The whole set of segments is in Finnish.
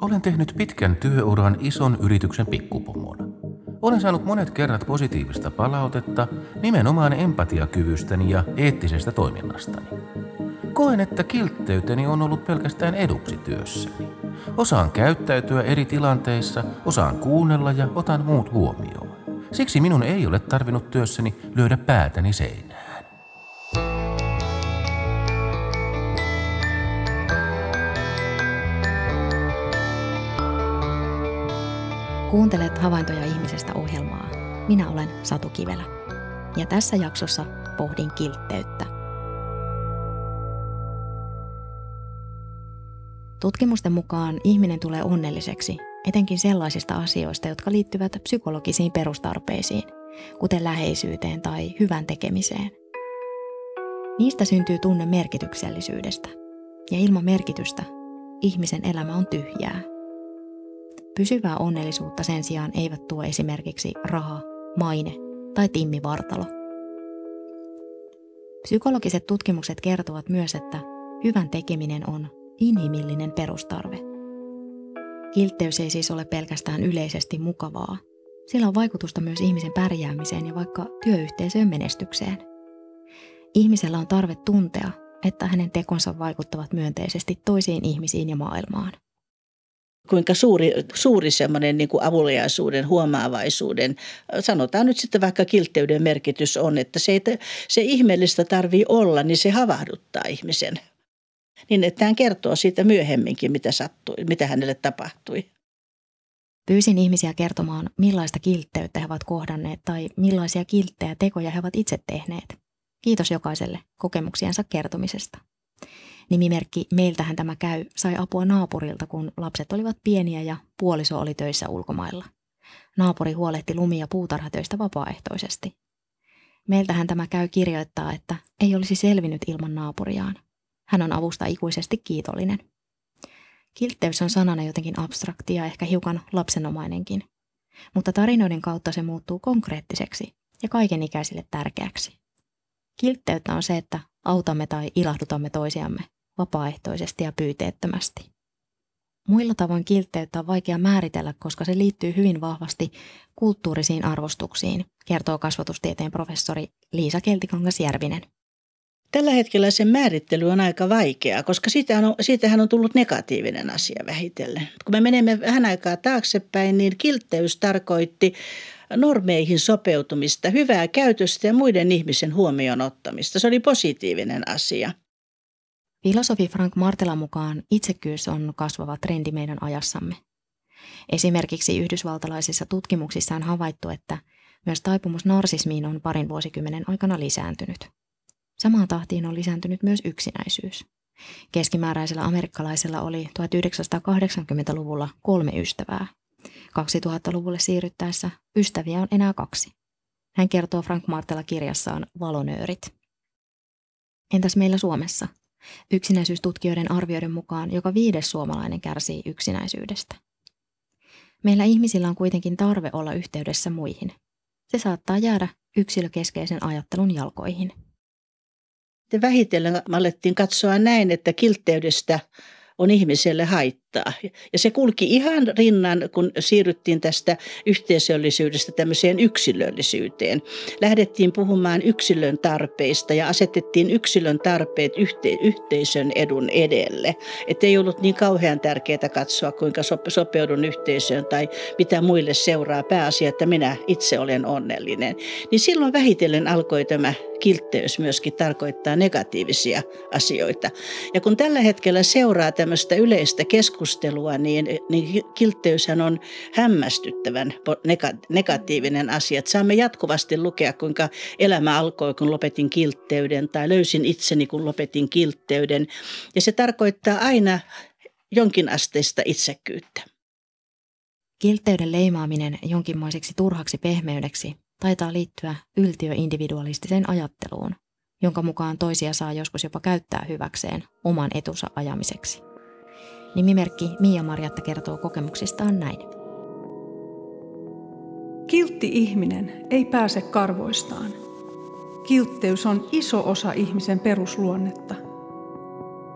Olen tehnyt pitkän työuran ison yrityksen pikkupomona. Olen saanut monet kerrat positiivista palautetta nimenomaan empatiakyvystäni ja eettisestä toiminnastani. Koen, että kiltteyteni on ollut pelkästään eduksi työssäni. Osaan käyttäytyä eri tilanteissa, osaan kuunnella ja otan muut huomioon. Siksi minun ei ole tarvinnut työssäni lyödä päätäni seinään. Kuuntelet Havaintoja ihmisestä ohjelmaa. Minä olen Satu Kivelä. Ja tässä jaksossa pohdin kiltteyttä. Tutkimusten mukaan ihminen tulee onnelliseksi etenkin sellaisista asioista, jotka liittyvät psykologisiin perustarpeisiin, kuten läheisyyteen tai hyvän tekemiseen. Niistä syntyy tunne merkityksellisyydestä, ja ilman merkitystä ihmisen elämä on tyhjää. Pysyvää onnellisuutta sen sijaan eivät tuo esimerkiksi raha, maine tai Timmi Vartalo. Psykologiset tutkimukset kertovat myös, että hyvän tekeminen on inhimillinen perustarve. Kiltteys ei siis ole pelkästään yleisesti mukavaa. Sillä on vaikutusta myös ihmisen pärjäämiseen ja vaikka työyhteisöön menestykseen. Ihmisellä on tarve tuntea, että hänen tekonsa vaikuttavat myönteisesti toisiin ihmisiin ja maailmaan – kuinka suuri, suuri semmoinen niin kuin avuliaisuuden, huomaavaisuuden, sanotaan nyt sitten vaikka kiltteyden merkitys on, että se, että se ihmeellistä tarvii olla, niin se havahduttaa ihmisen. Niin että hän kertoo siitä myöhemminkin, mitä sattui, mitä hänelle tapahtui. Pyysin ihmisiä kertomaan, millaista kiltteyttä he ovat kohdanneet tai millaisia kilttejä tekoja he ovat itse tehneet. Kiitos jokaiselle kokemuksiensa kertomisesta. Nimimerkki Meiltähän tämä käy sai apua naapurilta, kun lapset olivat pieniä ja puoliso oli töissä ulkomailla. Naapuri huolehti lumi- ja puutarhatöistä vapaaehtoisesti. Meiltähän tämä käy kirjoittaa, että ei olisi selvinnyt ilman naapuriaan. Hän on avusta ikuisesti kiitollinen. Kiltteys on sanana jotenkin abstrakti ja ehkä hiukan lapsenomainenkin. Mutta tarinoiden kautta se muuttuu konkreettiseksi ja kaikenikäisille tärkeäksi. Kiltteyttä on se, että autamme tai ilahdutamme toisiamme – vapaaehtoisesti ja pyyteettömästi. Muilla tavoin kiltteyttä on vaikea määritellä, koska se liittyy hyvin vahvasti kulttuurisiin arvostuksiin, kertoo kasvatustieteen professori Liisa Keltikangas-Järvinen. Tällä hetkellä sen määrittely on aika vaikeaa, koska siitähän on, siitähän on tullut negatiivinen asia vähitellen. Kun me menemme vähän aikaa taaksepäin, niin kiltteys tarkoitti normeihin sopeutumista, hyvää käytöstä ja muiden ihmisen huomioon ottamista. Se oli positiivinen asia. Filosofi Frank Martela mukaan itsekkyys on kasvava trendi meidän ajassamme. Esimerkiksi yhdysvaltalaisissa tutkimuksissa on havaittu, että myös taipumus narsismiin on parin vuosikymmenen aikana lisääntynyt. Samaan tahtiin on lisääntynyt myös yksinäisyys. Keskimääräisellä amerikkalaisella oli 1980-luvulla kolme ystävää. 2000-luvulle siirryttäessä ystäviä on enää kaksi. Hän kertoo Frank Martela kirjassaan Valonöörit. Entäs meillä Suomessa – Yksinäisyystutkijoiden arvioiden mukaan joka viides suomalainen kärsii yksinäisyydestä. Meillä ihmisillä on kuitenkin tarve olla yhteydessä muihin. Se saattaa jäädä yksilökeskeisen ajattelun jalkoihin. Vähitellen alettiin katsoa näin, että kiltteydestä on ihmiselle haittaa. Ja se kulki ihan rinnan, kun siirryttiin tästä yhteisöllisyydestä tämmöiseen yksilöllisyyteen. Lähdettiin puhumaan yksilön tarpeista ja asetettiin yksilön tarpeet yhte, yhteisön edun edelle. Että ei ollut niin kauhean tärkeää katsoa, kuinka sopeudun yhteisöön tai mitä muille seuraa. Pääasia, että minä itse olen onnellinen. Niin silloin vähitellen alkoi tämä kiltteys myöskin tarkoittaa negatiivisia asioita. Ja kun tällä hetkellä seuraa tämmöistä yleistä keskustelua, niin, niin kiltteyshän on hämmästyttävän negatiivinen asia. Että saamme jatkuvasti lukea, kuinka elämä alkoi, kun lopetin kiltteyden, tai löysin itseni, kun lopetin kiltteyden. Ja se tarkoittaa aina jonkinasteista itsekkyyttä. Kiltteyden leimaaminen jonkinmoiseksi turhaksi pehmeydeksi taitaa liittyä yltiöindividualistiseen ajatteluun, jonka mukaan toisia saa joskus jopa käyttää hyväkseen oman etunsa ajamiseksi. Nimimerkki Mia Marjatta kertoo kokemuksistaan näin. Kiltti ihminen ei pääse karvoistaan. Kiltteys on iso osa ihmisen perusluonnetta.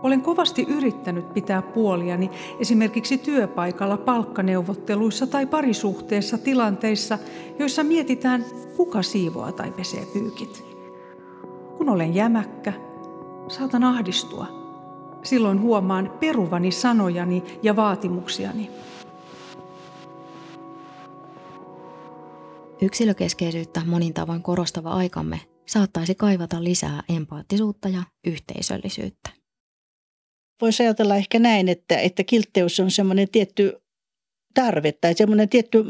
Olen kovasti yrittänyt pitää puoliani esimerkiksi työpaikalla, palkkaneuvotteluissa tai parisuhteessa tilanteissa, joissa mietitään, kuka siivoaa tai pesee pyykit. Kun olen jämäkkä, saatan ahdistua. Silloin huomaan peruvani sanojani ja vaatimuksiani. Yksilökeskeisyyttä monin tavoin korostava aikamme saattaisi kaivata lisää empaattisuutta ja yhteisöllisyyttä. Voisi ajatella ehkä näin, että, että kiltteys on semmoinen tietty tarve tai semmoinen tietty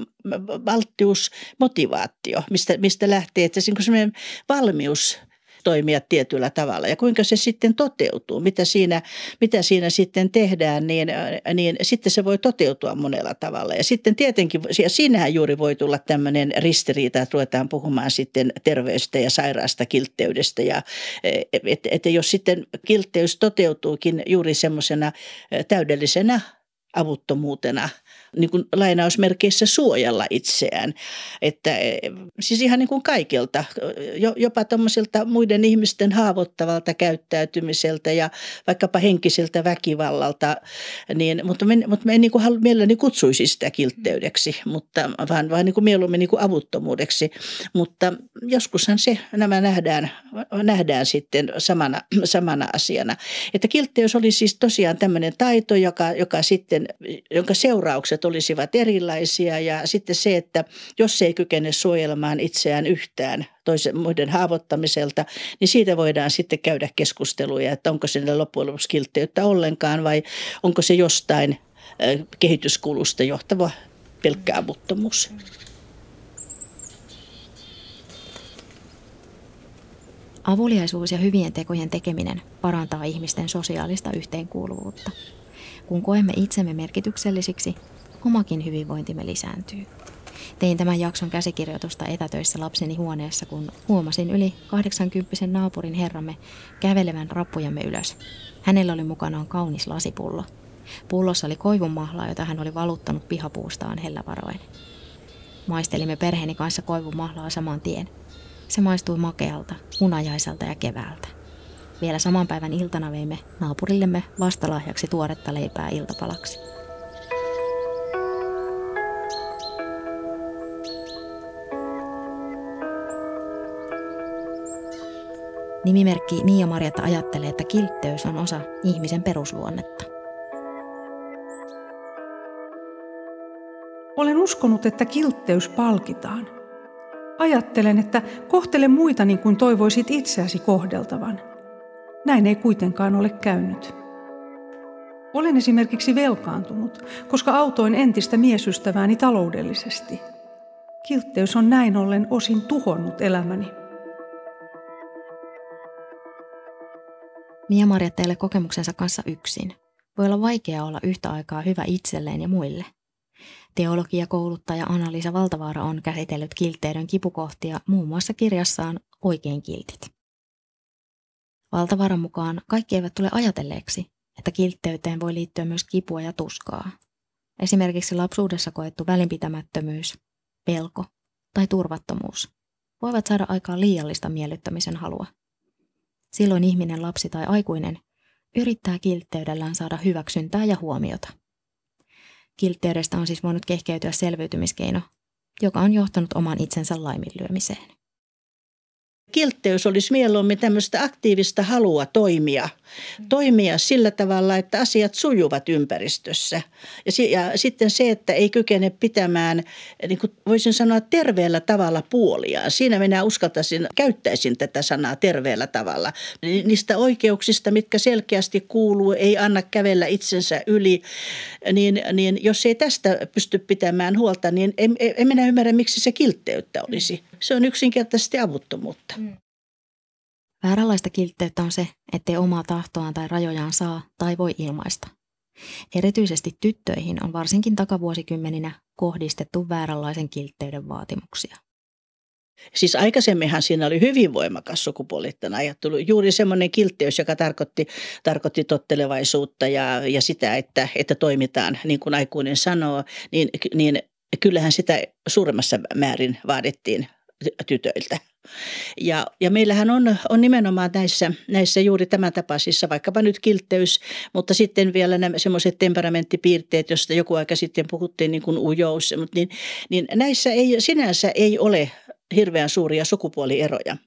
valttius, motivaatio, mistä, mistä lähtee, että se on semmoinen valmius toimia tietyllä tavalla ja kuinka se sitten toteutuu, mitä siinä, mitä siinä sitten tehdään, niin, niin sitten se voi toteutua monella tavalla. Ja sitten tietenkin, ja siinähän juuri voi tulla tämmöinen ristiriita, että ruvetaan puhumaan sitten terveystä ja sairaasta kiltteydestä. Ja, että et jos sitten kiltteys toteutuukin juuri semmoisena täydellisenä avuttomuutena – niin kuin lainausmerkeissä suojella itseään. Että, e, siis ihan niin kuin kaikilta, jopa tuommoisilta muiden ihmisten haavoittavalta käyttäytymiseltä ja vaikkapa henkiseltä väkivallalta. Niin, mutta me, mutta me en niin kuin mielelläni kutsuisi sitä kiltteydeksi, mutta, vaan, vaan niin kuin mieluummin niin kuin avuttomuudeksi. Mutta joskushan se, nämä nähdään, nähdään sitten samana, samana asiana. Että kiltteys oli siis tosiaan tämmöinen taito, joka, joka sitten, jonka seuraukset olisivat erilaisia ja sitten se, että jos ei kykene suojelemaan itseään yhtään toisen muiden haavoittamiselta, niin siitä voidaan sitten käydä keskusteluja, että onko sinne loppujen lopuksi kiltteyttä ollenkaan vai onko se jostain kehityskulusta johtava pelkkä avuttomuus. Avuliaisuus ja hyvien tekojen tekeminen parantaa ihmisten sosiaalista yhteenkuuluvuutta. Kun koemme itsemme merkityksellisiksi, omakin hyvinvointimme lisääntyy. Tein tämän jakson käsikirjoitusta etätöissä lapseni huoneessa, kun huomasin yli 80 naapurin herramme kävelevän rappujamme ylös. Hänellä oli mukanaan kaunis lasipullo. Pullossa oli koivunmahlaa, jota hän oli valuttanut pihapuustaan hellävaroin. Maistelimme perheeni kanssa koivunmahlaa saman tien. Se maistui makealta, munajaiselta ja keväältä. Vielä saman päivän iltana veimme naapurillemme vastalahjaksi tuoretta leipää iltapalaksi. Nimimerkki Mia Marjatta ajattelee, että kiltteys on osa ihmisen perusluonnetta. Olen uskonut, että kiltteys palkitaan. Ajattelen, että kohtele muita niin kuin toivoisit itseäsi kohdeltavan. Näin ei kuitenkaan ole käynyt. Olen esimerkiksi velkaantunut, koska autoin entistä miesystävääni taloudellisesti. Kiltteys on näin ollen osin tuhonnut elämäni. Mia-Maria teille kokemuksensa kanssa yksin. Voi olla vaikea olla yhtä aikaa hyvä itselleen ja muille. Teologiakouluttaja Anna-Liisa Valtavaara on käsitellyt kiltteyden kipukohtia muun muassa kirjassaan Oikein kiltit. Valtavaaran mukaan kaikki eivät tule ajatelleeksi, että kiltteyteen voi liittyä myös kipua ja tuskaa. Esimerkiksi lapsuudessa koettu välinpitämättömyys, pelko tai turvattomuus voivat saada aikaan liiallista miellyttämisen halua. Silloin ihminen, lapsi tai aikuinen yrittää kiltteydellään saada hyväksyntää ja huomiota. Kiltteydestä on siis voinut kehkeytyä selviytymiskeino, joka on johtanut oman itsensä laiminlyömiseen kiltteys olisi mieluummin tämmöistä aktiivista halua toimia. Toimia sillä tavalla, että asiat sujuvat ympäristössä. Ja, ja sitten se, että ei kykene pitämään, niin kuin voisin sanoa, terveellä tavalla puoliaan. Siinä minä uskaltaisin, käyttäisin tätä sanaa terveellä tavalla. Niistä oikeuksista, mitkä selkeästi kuuluu, ei anna kävellä itsensä yli. Niin, niin jos ei tästä pysty pitämään huolta, niin en, en minä ymmärrä, miksi se kiltteyttä olisi. Se on yksinkertaisesti avuttomuutta. Mm. Vääränlaista kiltteyttä on se, ettei omaa tahtoaan tai rajojaan saa tai voi ilmaista. Erityisesti tyttöihin on varsinkin takavuosikymmeninä kohdistettu vääränlaisen kiltteyden vaatimuksia. Siis aikaisemminhan siinä oli hyvin voimakas sukupuolittain ajattelu. Juuri semmoinen kiltteys, joka tarkoitti, tarkoitti tottelevaisuutta ja, ja sitä, että, että toimitaan niin kuin aikuinen sanoo, niin, niin kyllähän sitä suuremmassa määrin vaadittiin tytöiltä. Ja, ja meillähän on, on nimenomaan näissä, näissä juuri tämän tapaisissa, vaikkapa nyt kiltteys, mutta sitten vielä nämä semmoiset temperamenttipiirteet, joista joku aika sitten puhuttiin niin kuin ujous, niin, niin näissä ei, sinänsä ei ole hirveän suuria sukupuolieroja.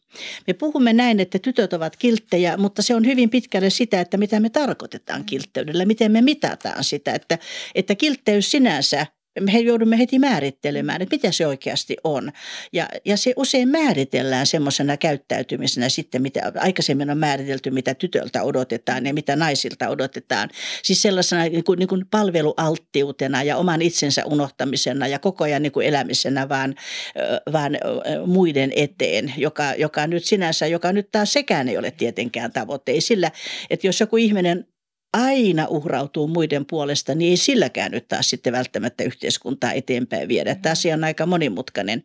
Me puhumme näin, että tytöt ovat kilttejä, mutta se on hyvin pitkälle sitä, että mitä me tarkoitetaan kiltteydellä, miten me mitataan sitä, että, että kiltteys sinänsä me joudumme heti määrittelemään, että mitä se oikeasti on. Ja, ja se usein määritellään semmoisena käyttäytymisenä sitten, mitä aikaisemmin on määritelty, mitä tytöltä odotetaan ja mitä naisilta odotetaan. Siis sellaisena niin kuin, niin kuin palvelualttiutena ja oman itsensä unohtamisena ja koko ajan niin kuin elämisenä vaan, vaan muiden eteen, joka, joka nyt sinänsä, joka nyt taas sekään ei ole tietenkään tavoite. Ei sillä, että jos joku ihminen aina uhrautuu muiden puolesta, niin ei silläkään nyt taas sitten välttämättä yhteiskuntaa eteenpäin viedä. Tämä asia on aika monimutkainen.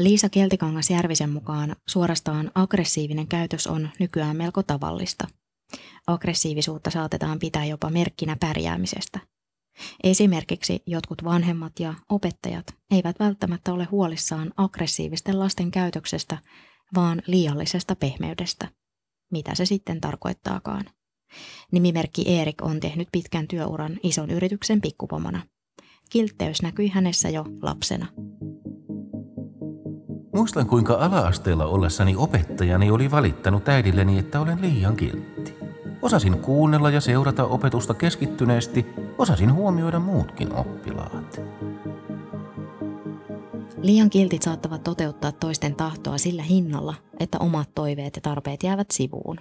Liisa Keltikangas Järvisen mukaan suorastaan aggressiivinen käytös on nykyään melko tavallista. Aggressiivisuutta saatetaan pitää jopa merkkinä pärjäämisestä. Esimerkiksi jotkut vanhemmat ja opettajat eivät välttämättä ole huolissaan aggressiivisten lasten käytöksestä, vaan liiallisesta pehmeydestä. Mitä se sitten tarkoittaakaan? Nimimerkki Erik on tehnyt pitkän työuran ison yrityksen pikkupomona. Kiltteys näkyi hänessä jo lapsena. Muistan, kuinka ala-asteella ollessani opettajani oli valittanut äidilleni, että olen liian kiltti. Osasin kuunnella ja seurata opetusta keskittyneesti, osasin huomioida muutkin oppilaat. Liian kiltit saattavat toteuttaa toisten tahtoa sillä hinnalla, että omat toiveet ja tarpeet jäävät sivuun.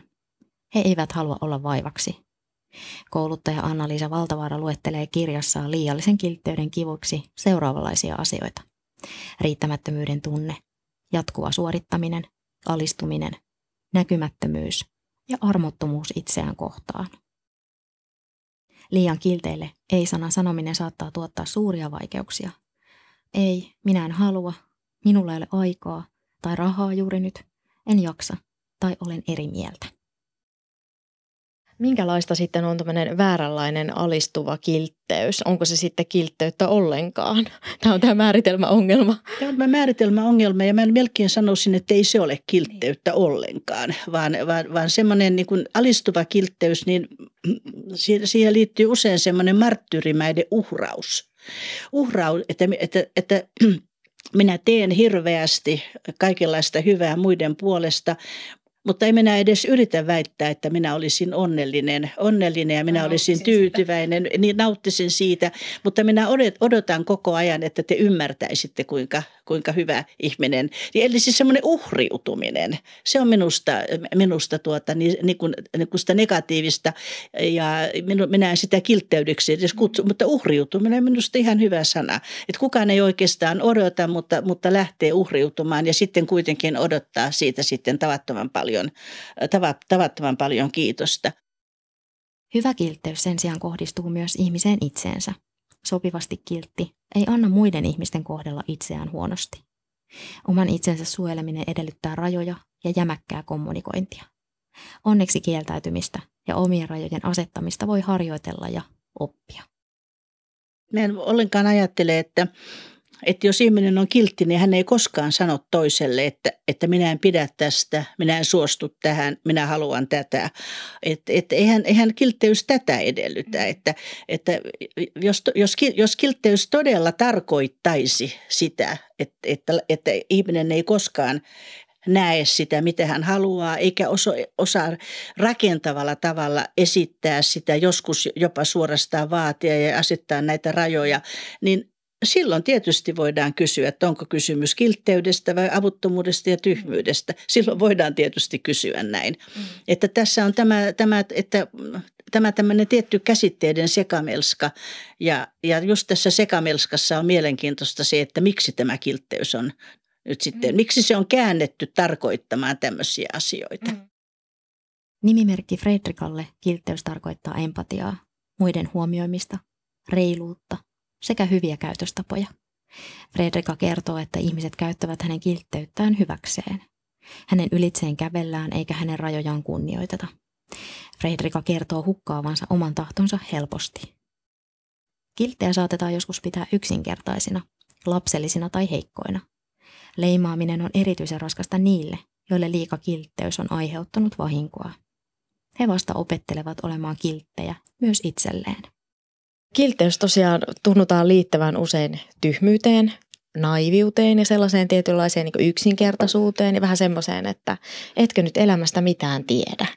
He eivät halua olla vaivaksi. Kouluttaja Anna-Liisa Valtavaara luettelee kirjassaan liiallisen kiltteyden kivuksi seuraavanlaisia asioita. Riittämättömyyden tunne, jatkuva suorittaminen, alistuminen, näkymättömyys ja armottomuus itseään kohtaan. Liian kilteille ei-sana sanominen saattaa tuottaa suuria vaikeuksia. Ei, minä en halua, minulla ei ole aikaa tai rahaa juuri nyt, en jaksa tai olen eri mieltä. Minkälaista sitten on tämmöinen vääränlainen alistuva kiltteys? Onko se sitten kiltteyttä ollenkaan? Tämä on tämä määritelmäongelma. Tämä on tämä määritelmäongelma ja mä melkein sanoisin, että ei se ole kiltteyttä ollenkaan, vaan, vaan, vaan semmoinen niin kuin alistuva kiltteys, niin siihen liittyy usein semmoinen marttyyrimäinen uhraus. Uhraus, että, että, että minä teen hirveästi kaikenlaista hyvää muiden puolesta, mutta en minä edes yritä väittää, että minä olisin onnellinen, onnellinen ja minä olisin tyytyväinen, niin nauttisin siitä. Mutta minä odotan koko ajan, että te ymmärtäisitte, kuinka, kuinka hyvä ihminen. Eli siis semmoinen uhriutuminen, se on minusta, minusta tuota, niin, niin kuin, niin kuin sitä negatiivista ja minu, minä en sitä kiltteydeksi edes kutsu, mutta uhriutuminen on minusta ihan hyvä sana. Että kukaan ei oikeastaan odota, mutta, mutta lähtee uhriutumaan ja sitten kuitenkin odottaa siitä sitten tavattoman paljon, tavattoman paljon kiitosta. Hyvä kiltteys sen sijaan kohdistuu myös ihmiseen itseensä. Sopivasti kiltti ei anna muiden ihmisten kohdella itseään huonosti. Oman itsensä suojeleminen edellyttää rajoja ja jämäkkää kommunikointia. Onneksi kieltäytymistä ja omien rajojen asettamista voi harjoitella ja oppia. Mä en ollenkaan ajattele, että että jos ihminen on kiltti, niin hän ei koskaan sano toiselle, että, että minä en pidä tästä, minä en suostu tähän, minä haluan tätä. Että et eihän, eihän kiltteys tätä edellytä. Mm. Että, että jos, jos, jos kiltteys todella tarkoittaisi sitä, että, että, että ihminen ei koskaan näe sitä, mitä hän haluaa, eikä oso, osaa rakentavalla tavalla esittää sitä, joskus jopa suorastaan vaatia ja asettaa näitä rajoja, niin Silloin tietysti voidaan kysyä, että onko kysymys kiltteydestä vai avuttomuudesta ja tyhmyydestä. Silloin voidaan tietysti kysyä näin. Mm. Että tässä on tämä, tämä, että tämä tämmöinen tietty käsitteiden sekamelska. Ja, ja just tässä sekamelskassa on mielenkiintoista se, että miksi tämä kiltteys on nyt sitten, mm. miksi se on käännetty tarkoittamaan tämmöisiä asioita. Mm. Nimimerkki Fredrikalle kiltteys tarkoittaa empatiaa, muiden huomioimista, reiluutta – sekä hyviä käytöstapoja. Fredrika kertoo, että ihmiset käyttävät hänen kiltteyttään hyväkseen. Hänen ylitseen kävellään eikä hänen rajojaan kunnioiteta. Fredrika kertoo hukkaavansa oman tahtonsa helposti. Kilttejä saatetaan joskus pitää yksinkertaisina, lapsellisina tai heikkoina. Leimaaminen on erityisen raskasta niille, joille liika kiltteys on aiheuttanut vahinkoa. He vasta opettelevat olemaan kilttejä myös itselleen. Kiltteys tosiaan tunnutaan liittävän usein tyhmyyteen, naiviuteen ja sellaiseen tietynlaiseen niin yksinkertaisuuteen ja vähän semmoiseen, että etkö nyt elämästä mitään tiedä.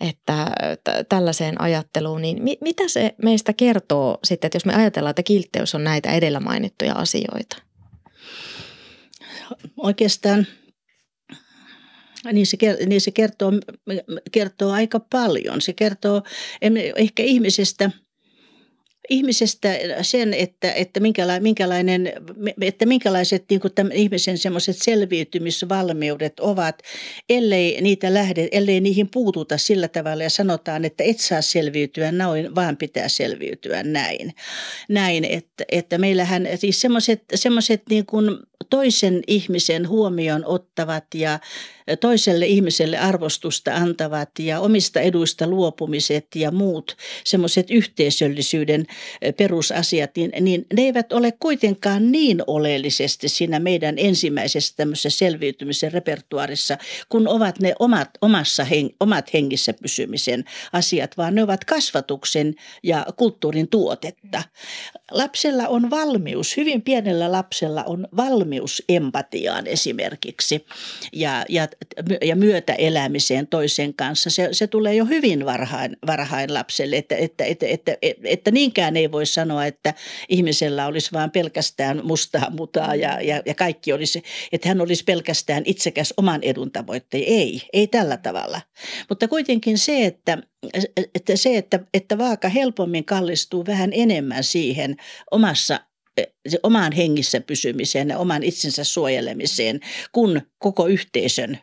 Että t- tällaiseen ajatteluun, niin mi- mitä se meistä kertoo sitten, että jos me ajatellaan, että kiltteys on näitä edellä mainittuja asioita? Oikeastaan niin se, niin se kertoo, kertoo aika paljon. Se kertoo ehkä ihmisestä – ihmisestä sen, että, että, minkälainen, että minkälaiset niin kuin tämän ihmisen semmoiset selviytymisvalmiudet ovat, ellei niitä lähde, ellei niihin puututa sillä tavalla ja sanotaan, että et saa selviytyä noin, vaan pitää selviytyä näin. Näin, että, että meillähän siis semmoiset niin kuin toisen ihmisen huomioon ottavat ja toiselle ihmiselle arvostusta antavat ja omista eduista luopumiset ja muut semmoiset yhteisöllisyyden perusasiat, niin, niin ne eivät ole kuitenkaan niin oleellisesti siinä meidän ensimmäisessä tämmöisessä selviytymisen repertuarissa, kun ovat ne omat, omassa heng, omat hengissä pysymisen asiat, vaan ne ovat kasvatuksen ja kulttuurin tuotetta. Lapsella on valmius, hyvin pienellä lapsella on valmius empatiaan esimerkiksi ja, ja, ja myötäelämiseen toisen kanssa. Se, se tulee jo hyvin varhain, varhain lapselle, että, että, että, että, että, että niinkään ei voi sanoa, että ihmisellä olisi vain pelkästään mustaa mutaa ja, ja, ja kaikki olisi, että hän olisi pelkästään itsekäs oman edun tavoitteen. Ei, ei tällä tavalla. Mutta kuitenkin se, että että se, että, että vaaka helpommin kallistuu vähän enemmän siihen omassa se omaan hengissä pysymiseen ja oman itsensä suojelemiseen, kun koko yhteisön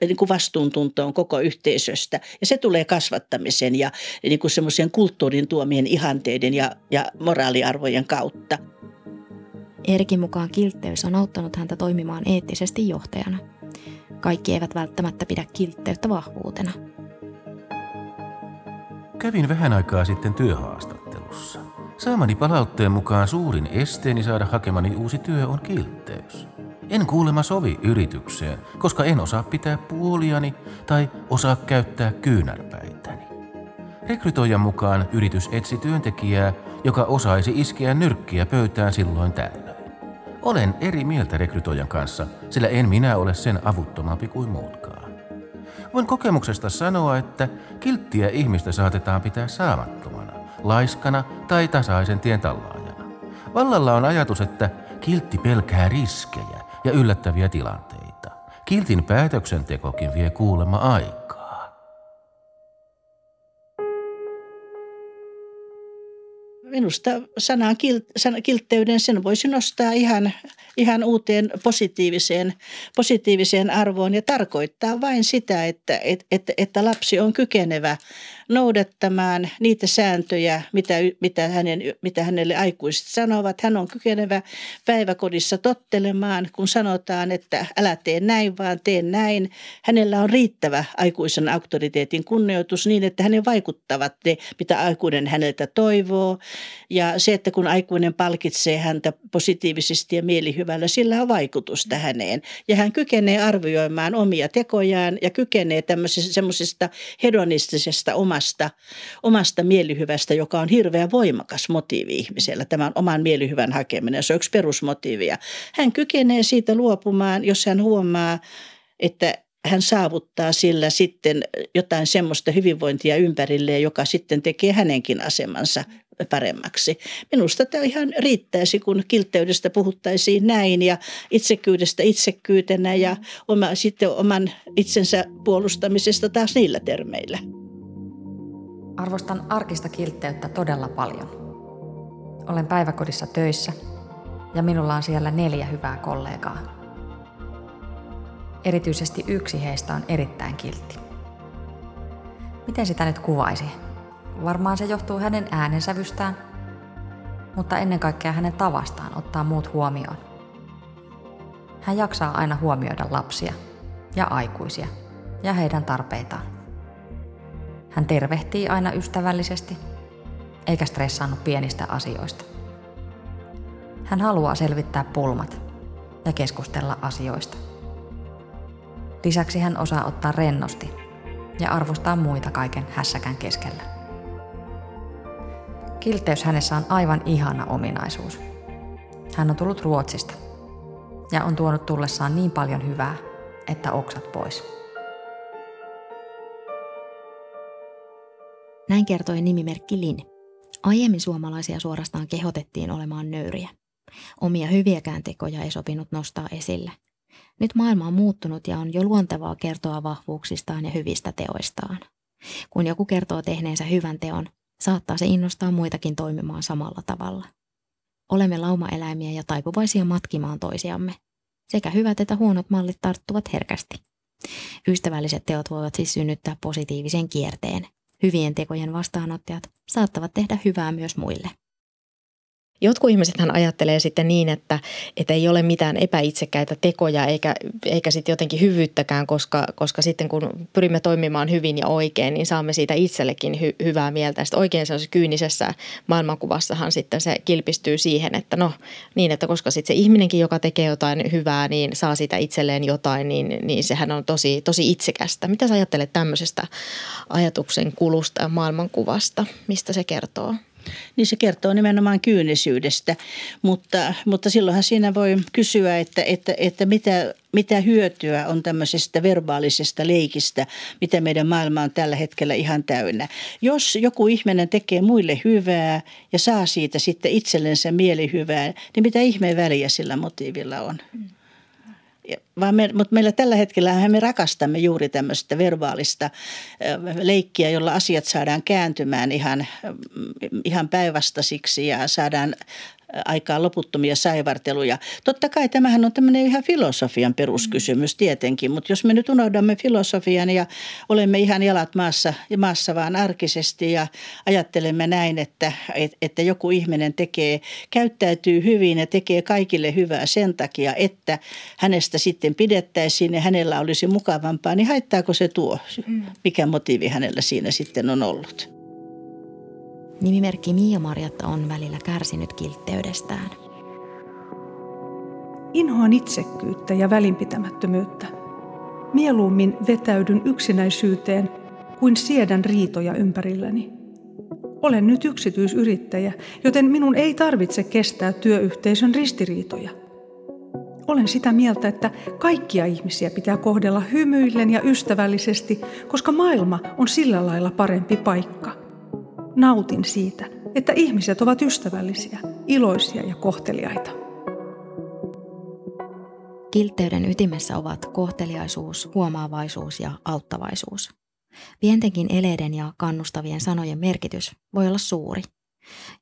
niin kuin vastuuntuntoon koko yhteisöstä. Ja se tulee kasvattamisen ja niin kuin semmoisen kulttuurin tuomien ihanteiden ja, ja moraaliarvojen kautta. Erikin mukaan kiltteys on auttanut häntä toimimaan eettisesti johtajana. Kaikki eivät välttämättä pidä kiltteyttä vahvuutena – Kävin vähän aikaa sitten työhaastattelussa. Saamani palautteen mukaan suurin esteeni saada hakemani uusi työ on kiltteys. En kuulemma sovi yritykseen, koska en osaa pitää puoliani tai osaa käyttää kyynärpäitäni. Rekrytoijan mukaan yritys etsi työntekijää, joka osaisi iskeä nyrkkiä pöytään silloin tällöin. Olen eri mieltä rekrytoijan kanssa, sillä en minä ole sen avuttomampi kuin muutkaan. Voin kokemuksesta sanoa, että kilttiä ihmistä saatetaan pitää saamattomana, laiskana tai tasaisen tien tallaajana. Vallalla on ajatus, että kiltti pelkää riskejä ja yllättäviä tilanteita. Kiltin päätöksentekokin vie kuulemma aikaa. Minusta sanan, kil, sana, kiltteyden sen voisi nostaa ihan ihan uuteen positiiviseen, positiiviseen arvoon ja tarkoittaa vain sitä, että, että, että lapsi on kykenevä noudattamaan niitä sääntöjä, mitä, mitä, hänen, mitä hänelle aikuiset sanovat. Hän on kykenevä päiväkodissa tottelemaan, kun sanotaan, että älä tee näin, vaan tee näin. Hänellä on riittävä aikuisen auktoriteetin kunnioitus niin, että hänen vaikuttavat ne, mitä aikuinen häneltä toivoo. Ja se, että kun aikuinen palkitsee häntä positiivisesti ja mielihyvällä, sillä on vaikutusta häneen. Ja hän kykenee arvioimaan omia tekojaan ja kykenee tämmöisestä semmoisesta hedonistisesta omasta omasta, mielihyvästä, joka on hirveän voimakas motiivi ihmisellä. Tämän oman mielihyvän hakeminen, se on yksi perusmotiivi. Ja hän kykenee siitä luopumaan, jos hän huomaa, että hän saavuttaa sillä sitten jotain semmoista hyvinvointia ympärilleen, joka sitten tekee hänenkin asemansa paremmaksi. Minusta tämä ihan riittäisi, kun kiltteydestä puhuttaisiin näin ja itsekyydestä itsekyytenä ja oma, sitten oman itsensä puolustamisesta taas niillä termeillä. Arvostan arkista kiltteyttä todella paljon. Olen päiväkodissa töissä ja minulla on siellä neljä hyvää kollegaa. Erityisesti yksi heistä on erittäin kiltti. Miten sitä nyt kuvaisi? Varmaan se johtuu hänen äänensävystään, mutta ennen kaikkea hänen tavastaan ottaa muut huomioon. Hän jaksaa aina huomioida lapsia ja aikuisia ja heidän tarpeitaan. Hän tervehtii aina ystävällisesti, eikä stressaannut pienistä asioista. Hän haluaa selvittää pulmat ja keskustella asioista. Lisäksi hän osaa ottaa rennosti ja arvostaa muita kaiken hässäkän keskellä. Kilteys hänessä on aivan ihana ominaisuus. Hän on tullut Ruotsista ja on tuonut tullessaan niin paljon hyvää, että oksat pois. Näin kertoi nimimerkki Lin. Aiemmin suomalaisia suorastaan kehotettiin olemaan nöyriä. Omia hyviäkään tekoja ei sopinut nostaa esille. Nyt maailma on muuttunut ja on jo luontevaa kertoa vahvuuksistaan ja hyvistä teoistaan. Kun joku kertoo tehneensä hyvän teon, saattaa se innostaa muitakin toimimaan samalla tavalla. Olemme laumaeläimiä ja taipuvaisia matkimaan toisiamme. Sekä hyvät että huonot mallit tarttuvat herkästi. Ystävälliset teot voivat siis synnyttää positiivisen kierteen. Hyvien tekojen vastaanottajat saattavat tehdä hyvää myös muille. Jotkut ihmisethän ajattelee sitten niin, että, että ei ole mitään epäitsekäitä tekoja eikä, eikä sitten jotenkin hyvyyttäkään, koska, koska sitten kun pyrimme toimimaan hyvin ja oikein, niin saamme siitä itsellekin hy, hyvää mieltä. Sitten oikein sellaisessa kyynisessä maailmankuvassahan sitten se kilpistyy siihen, että no niin, että koska sitten se ihminenkin, joka tekee jotain hyvää, niin saa siitä itselleen jotain, niin, niin sehän on tosi, tosi itsekästä. Mitä sä ajattelet tämmöisestä ajatuksen kulusta ja maailmankuvasta? Mistä se kertoo? Niin se kertoo nimenomaan kyynisyydestä. Mutta, mutta silloinhan siinä voi kysyä, että, että, että mitä, mitä hyötyä on tämmöisestä verbaalisesta leikistä, mitä meidän maailma on tällä hetkellä ihan täynnä. Jos joku ihminen tekee muille hyvää ja saa siitä sitten itsellensä mielihyvää, niin mitä ihmeen väliä sillä motiivilla on? Mm vaan me, mutta meillä tällä hetkellä me rakastamme juuri tämmöistä verbaalista leikkiä, jolla asiat saadaan kääntymään ihan, ihan päinvastaisiksi ja saadaan aikaa loputtomia saivarteluja. Totta kai tämähän on tämmöinen ihan filosofian peruskysymys tietenkin, mutta jos me nyt unohdamme filosofian ja olemme ihan jalat maassa, maassa vaan arkisesti ja ajattelemme näin, että, että joku ihminen tekee, käyttäytyy hyvin ja tekee kaikille hyvää sen takia, että hänestä sitten pidettäisiin ja hänellä olisi mukavampaa, niin haittaako se tuo? Mm. Mikä motiivi hänellä siinä sitten on ollut? Nimimerkki Mia Marjatta on välillä kärsinyt kiltteydestään. Inhoan itsekkyyttä ja välinpitämättömyyttä. Mieluummin vetäydyn yksinäisyyteen kuin siedän riitoja ympärilläni. Olen nyt yksityisyrittäjä, joten minun ei tarvitse kestää työyhteisön ristiriitoja. Olen sitä mieltä, että kaikkia ihmisiä pitää kohdella hymyillen ja ystävällisesti, koska maailma on sillä lailla parempi paikka – nautin siitä, että ihmiset ovat ystävällisiä, iloisia ja kohteliaita. Kiltteyden ytimessä ovat kohteliaisuus, huomaavaisuus ja auttavaisuus. Pientenkin eleiden ja kannustavien sanojen merkitys voi olla suuri.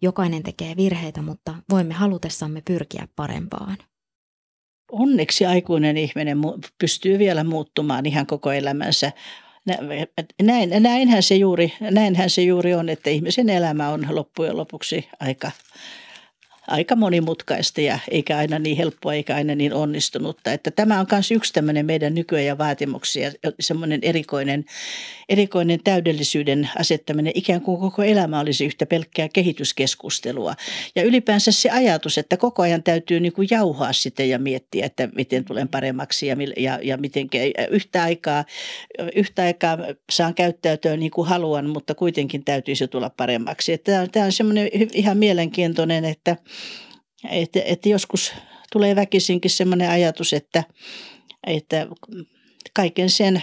Jokainen tekee virheitä, mutta voimme halutessamme pyrkiä parempaan. Onneksi aikuinen ihminen pystyy vielä muuttumaan ihan koko elämänsä näin, näinhän, se juuri, näinhän se juuri on, että ihmisen elämä on loppujen lopuksi aika aika monimutkaista ja eikä aina niin helppoa eikä aina niin onnistunutta. Että tämä on myös yksi tämmöinen meidän nykyajan vaatimuksia, semmoinen erikoinen, erikoinen täydellisyyden asettaminen, ikään kuin koko elämä olisi yhtä pelkkää kehityskeskustelua. Ja ylipäänsä se ajatus, että koko ajan täytyy niin kuin jauhaa sitä ja miettiä, että miten tulen paremmaksi ja, ja, ja miten yhtä aikaa, yhtä aikaa saan käyttäytyä niin kuin haluan, mutta kuitenkin täytyisi tulla paremmaksi. Että tämä on semmoinen ihan mielenkiintoinen, että että, että joskus tulee väkisinkin sellainen ajatus, että, että kaiken sen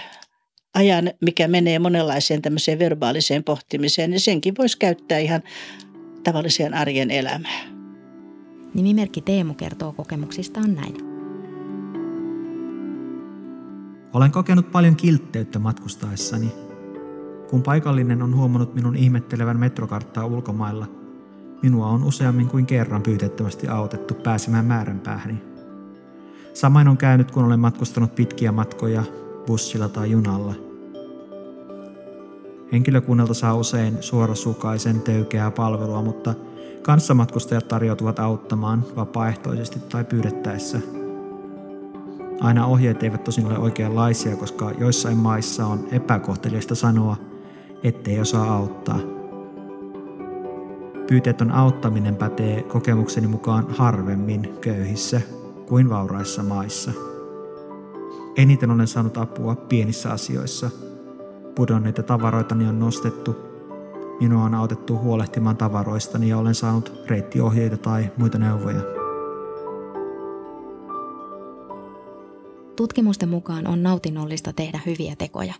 ajan, mikä menee monenlaiseen tämmöiseen verbaaliseen pohtimiseen, niin senkin voisi käyttää ihan tavalliseen arjen elämään. Nimimerkki Teemu kertoo kokemuksistaan näin. Olen kokenut paljon kiltteyttä matkustaessani. Kun paikallinen on huomannut minun ihmettelevän metrokarttaa ulkomailla – Minua on useammin kuin kerran pyytettävästi autettu pääsemään määränpäähäni. Samoin on käynyt, kun olen matkustanut pitkiä matkoja bussilla tai junalla. Henkilökunnalta saa usein suorasukaisen töykeää palvelua, mutta kanssamatkustajat tarjoutuvat auttamaan vapaaehtoisesti tai pyydettäessä. Aina ohjeet eivät tosin ole oikeanlaisia, koska joissain maissa on epäkohteliasta sanoa, ettei osaa auttaa – Pyyteetön auttaminen pätee kokemukseni mukaan harvemmin köyhissä kuin vauraissa maissa. Eniten olen saanut apua pienissä asioissa. Pudonneita tavaroitani on nostettu. Minua on autettu huolehtimaan tavaroistani ja olen saanut reittiohjeita tai muita neuvoja. Tutkimusten mukaan on nautinnollista tehdä hyviä tekoja.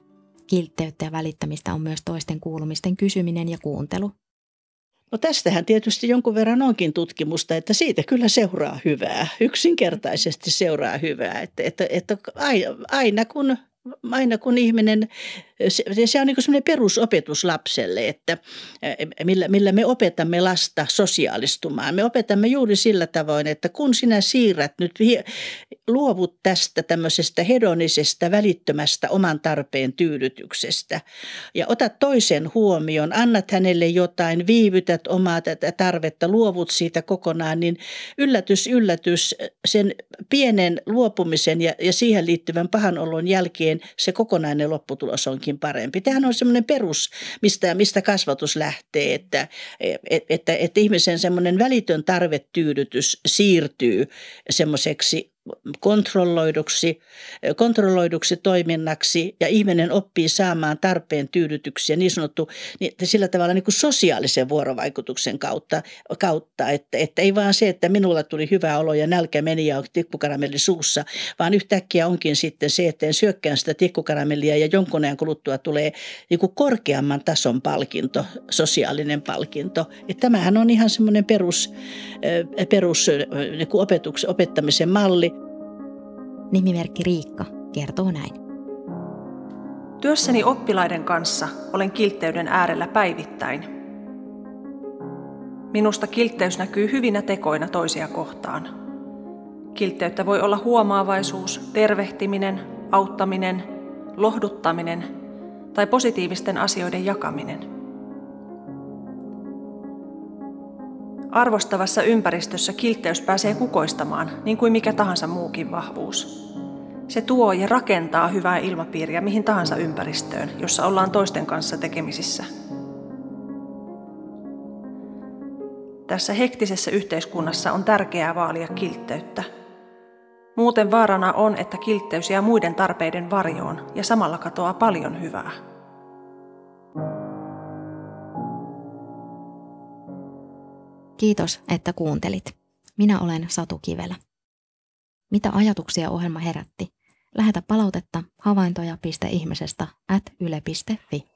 Kiltteyttä ja välittämistä on myös toisten kuulumisten kysyminen ja kuuntelu. No tästähän tietysti jonkun verran onkin tutkimusta, että siitä kyllä seuraa hyvää. Yksinkertaisesti seuraa hyvää. Että, että, että aina kun aina kun ihminen, se, se on niin semmoinen perusopetus lapselle, että millä, millä me opetamme lasta sosiaalistumaan. Me opetamme juuri sillä tavoin, että kun sinä siirrät nyt, luovut tästä tämmöisestä hedonisesta, välittömästä oman tarpeen tyydytyksestä ja otat toisen huomioon, annat hänelle jotain, viivytät omaa tätä tarvetta, luovut siitä kokonaan, niin yllätys, yllätys, sen pienen luopumisen ja, ja siihen liittyvän pahan olon jälkeen se kokonainen lopputulos onkin parempi. Tämähän on semmoinen perus, mistä, mistä kasvatus lähtee, että, että, että, että ihmisen semmoinen välitön tarvetyydytys siirtyy semmoiseksi kontrolloiduksi, kontrolloiduksi toiminnaksi ja ihminen oppii saamaan tarpeen tyydytyksiä niin sanottu niin sillä tavalla niin kuin sosiaalisen vuorovaikutuksen kautta, kautta että, että ei vaan se, että minulla tuli hyvä olo ja nälkä meni ja tikkukaramelli suussa, vaan yhtäkkiä onkin sitten se, että en syökkään sitä tikkukaramellia ja jonkun ajan kuluttua tulee niin kuin korkeamman tason palkinto, sosiaalinen palkinto. Että tämähän on ihan semmoinen perus, perus niin kuin opetuksen, opettamisen malli. Nimimerkki Riikka kertoo näin. Työssäni oppilaiden kanssa olen kiltteyden äärellä päivittäin. Minusta kiltteys näkyy hyvinä tekoina toisia kohtaan. Kiltteyttä voi olla huomaavaisuus, tervehtiminen, auttaminen, lohduttaminen tai positiivisten asioiden jakaminen. Arvostavassa ympäristössä kiltteys pääsee kukoistamaan, niin kuin mikä tahansa muukin vahvuus. Se tuo ja rakentaa hyvää ilmapiiriä mihin tahansa ympäristöön, jossa ollaan toisten kanssa tekemisissä. Tässä hektisessä yhteiskunnassa on tärkeää vaalia kiltteyttä. Muuten vaarana on, että kiltteys jää muiden tarpeiden varjoon ja samalla katoaa paljon hyvää. Kiitos, että kuuntelit. Minä olen Satu Kivelä. Mitä ajatuksia ohjelma herätti? Lähetä palautetta havaintoja.ihmisestä at yle.fi.